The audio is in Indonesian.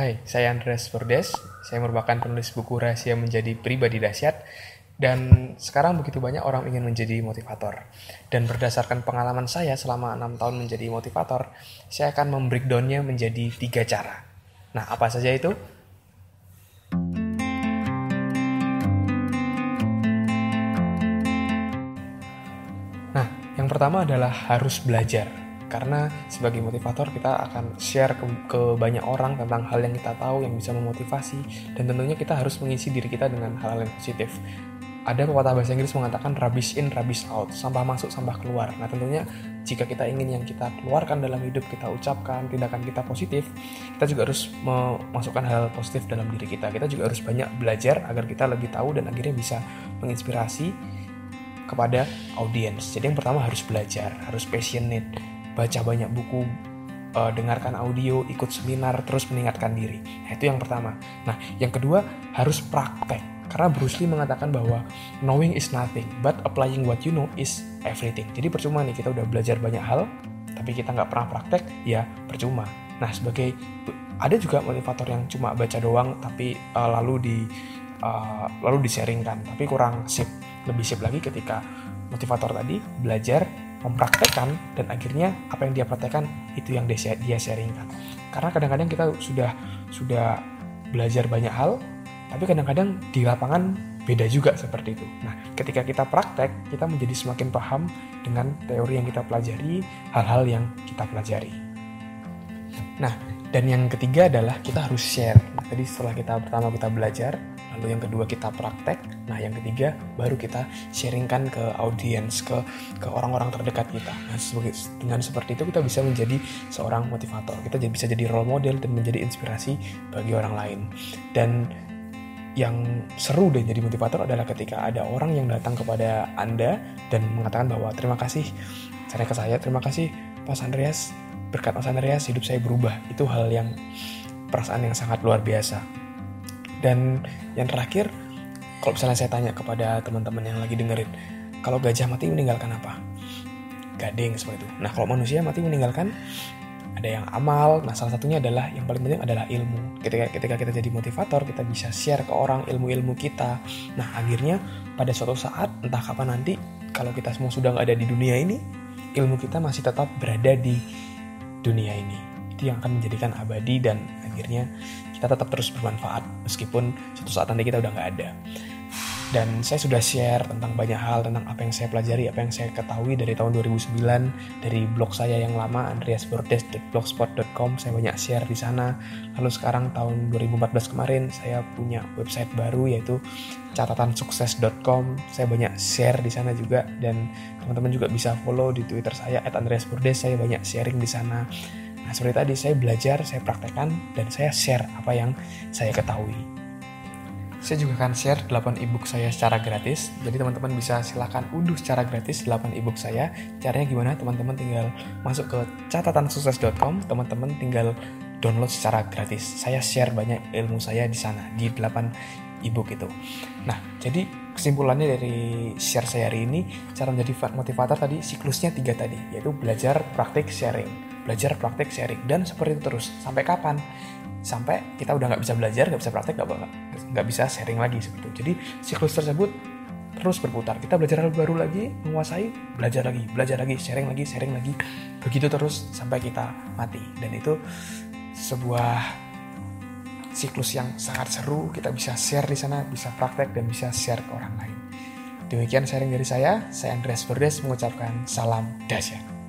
Hai, saya Andres Bordes. Saya merupakan penulis buku Rahasia Menjadi Pribadi Dahsyat. Dan sekarang begitu banyak orang ingin menjadi motivator. Dan berdasarkan pengalaman saya selama enam tahun menjadi motivator, saya akan membreakdownnya menjadi tiga cara. Nah, apa saja itu? Nah, yang pertama adalah harus belajar. Karena sebagai motivator kita akan share ke, ke banyak orang tentang hal yang kita tahu yang bisa memotivasi dan tentunya kita harus mengisi diri kita dengan hal-hal yang positif. Ada pepatah bahasa Inggris mengatakan rubbish in, rubbish out, sampah masuk, sampah keluar. Nah tentunya jika kita ingin yang kita keluarkan dalam hidup, kita ucapkan, tindakan kita positif, kita juga harus memasukkan hal positif dalam diri kita. Kita juga harus banyak belajar agar kita lebih tahu dan akhirnya bisa menginspirasi kepada audiens. Jadi yang pertama harus belajar, harus passionate, baca banyak buku, uh, dengarkan audio, ikut seminar, terus meningkatkan diri. Nah, itu yang pertama. Nah, yang kedua harus praktek karena Bruce Lee mengatakan bahwa knowing is nothing, but applying what you know is everything. Jadi percuma nih kita udah belajar banyak hal, tapi kita nggak pernah praktek, ya percuma. Nah sebagai ada juga motivator yang cuma baca doang, tapi uh, lalu di uh, lalu disaringkan, tapi kurang sip. Lebih sip lagi ketika motivator tadi belajar, mempraktekkan, dan akhirnya apa yang dia praktekkan itu yang dia, dia sharingkan. Karena kadang-kadang kita sudah sudah belajar banyak hal, tapi kadang-kadang di lapangan beda juga seperti itu. Nah, ketika kita praktek, kita menjadi semakin paham dengan teori yang kita pelajari, hal-hal yang kita pelajari. Nah, dan yang ketiga adalah kita harus share. Nah, tadi setelah kita pertama kita belajar, lalu yang kedua kita praktek, nah yang ketiga baru kita sharingkan ke audiens, ke ke orang-orang terdekat kita. Nah, sebagai, dengan seperti itu kita bisa menjadi seorang motivator. Kita bisa jadi role model dan menjadi inspirasi bagi orang lain. Dan yang seru dan jadi motivator adalah ketika ada orang yang datang kepada Anda dan mengatakan bahwa terima kasih saya ke saya, terima kasih Mas Andreas, berkat Mas Andreas hidup saya berubah. Itu hal yang perasaan yang sangat luar biasa. Dan yang terakhir, kalau misalnya saya tanya kepada teman-teman yang lagi dengerin, kalau gajah mati meninggalkan apa? Gading seperti itu. Nah, kalau manusia mati meninggalkan ada yang amal nah salah satunya adalah yang paling penting adalah ilmu ketika ketika kita jadi motivator kita bisa share ke orang ilmu-ilmu kita nah akhirnya pada suatu saat entah kapan nanti kalau kita semua sudah nggak ada di dunia ini ilmu kita masih tetap berada di dunia ini itu yang akan menjadikan abadi dan akhirnya kita tetap terus bermanfaat meskipun suatu saat nanti kita udah nggak ada dan saya sudah share tentang banyak hal tentang apa yang saya pelajari, apa yang saya ketahui dari tahun 2009 dari blog saya yang lama andreasbordes.blogspot.com saya banyak share di sana. Lalu sekarang tahun 2014 kemarin saya punya website baru yaitu catatansukses.com. Saya banyak share di sana juga dan teman-teman juga bisa follow di Twitter saya @andreasbordes. Saya banyak sharing di sana. Nah, seperti tadi saya belajar, saya praktekkan dan saya share apa yang saya ketahui. Saya juga akan share 8 ebook saya secara gratis. Jadi teman-teman bisa silahkan unduh secara gratis 8 ebook saya. Caranya gimana? Teman-teman tinggal masuk ke catatansukses.com, teman-teman tinggal download secara gratis. Saya share banyak ilmu saya di sana di 8 ebook itu. Nah, jadi kesimpulannya dari share saya hari ini, cara menjadi motivator tadi siklusnya tiga tadi, yaitu belajar, praktik, sharing. Belajar, praktik, sharing. Dan seperti itu terus. Sampai kapan? Sampai kita udah nggak bisa belajar, nggak bisa praktek, nggak bisa sharing lagi seperti itu. Jadi siklus tersebut terus berputar. Kita belajar hal baru lagi, menguasai, belajar lagi, belajar lagi, sharing lagi, sharing lagi. Begitu terus sampai kita mati. Dan itu sebuah siklus yang sangat seru. Kita bisa share di sana, bisa praktek dan bisa share ke orang lain. Demikian sharing dari saya. Saya Andreas Berdes mengucapkan salam dahsyat.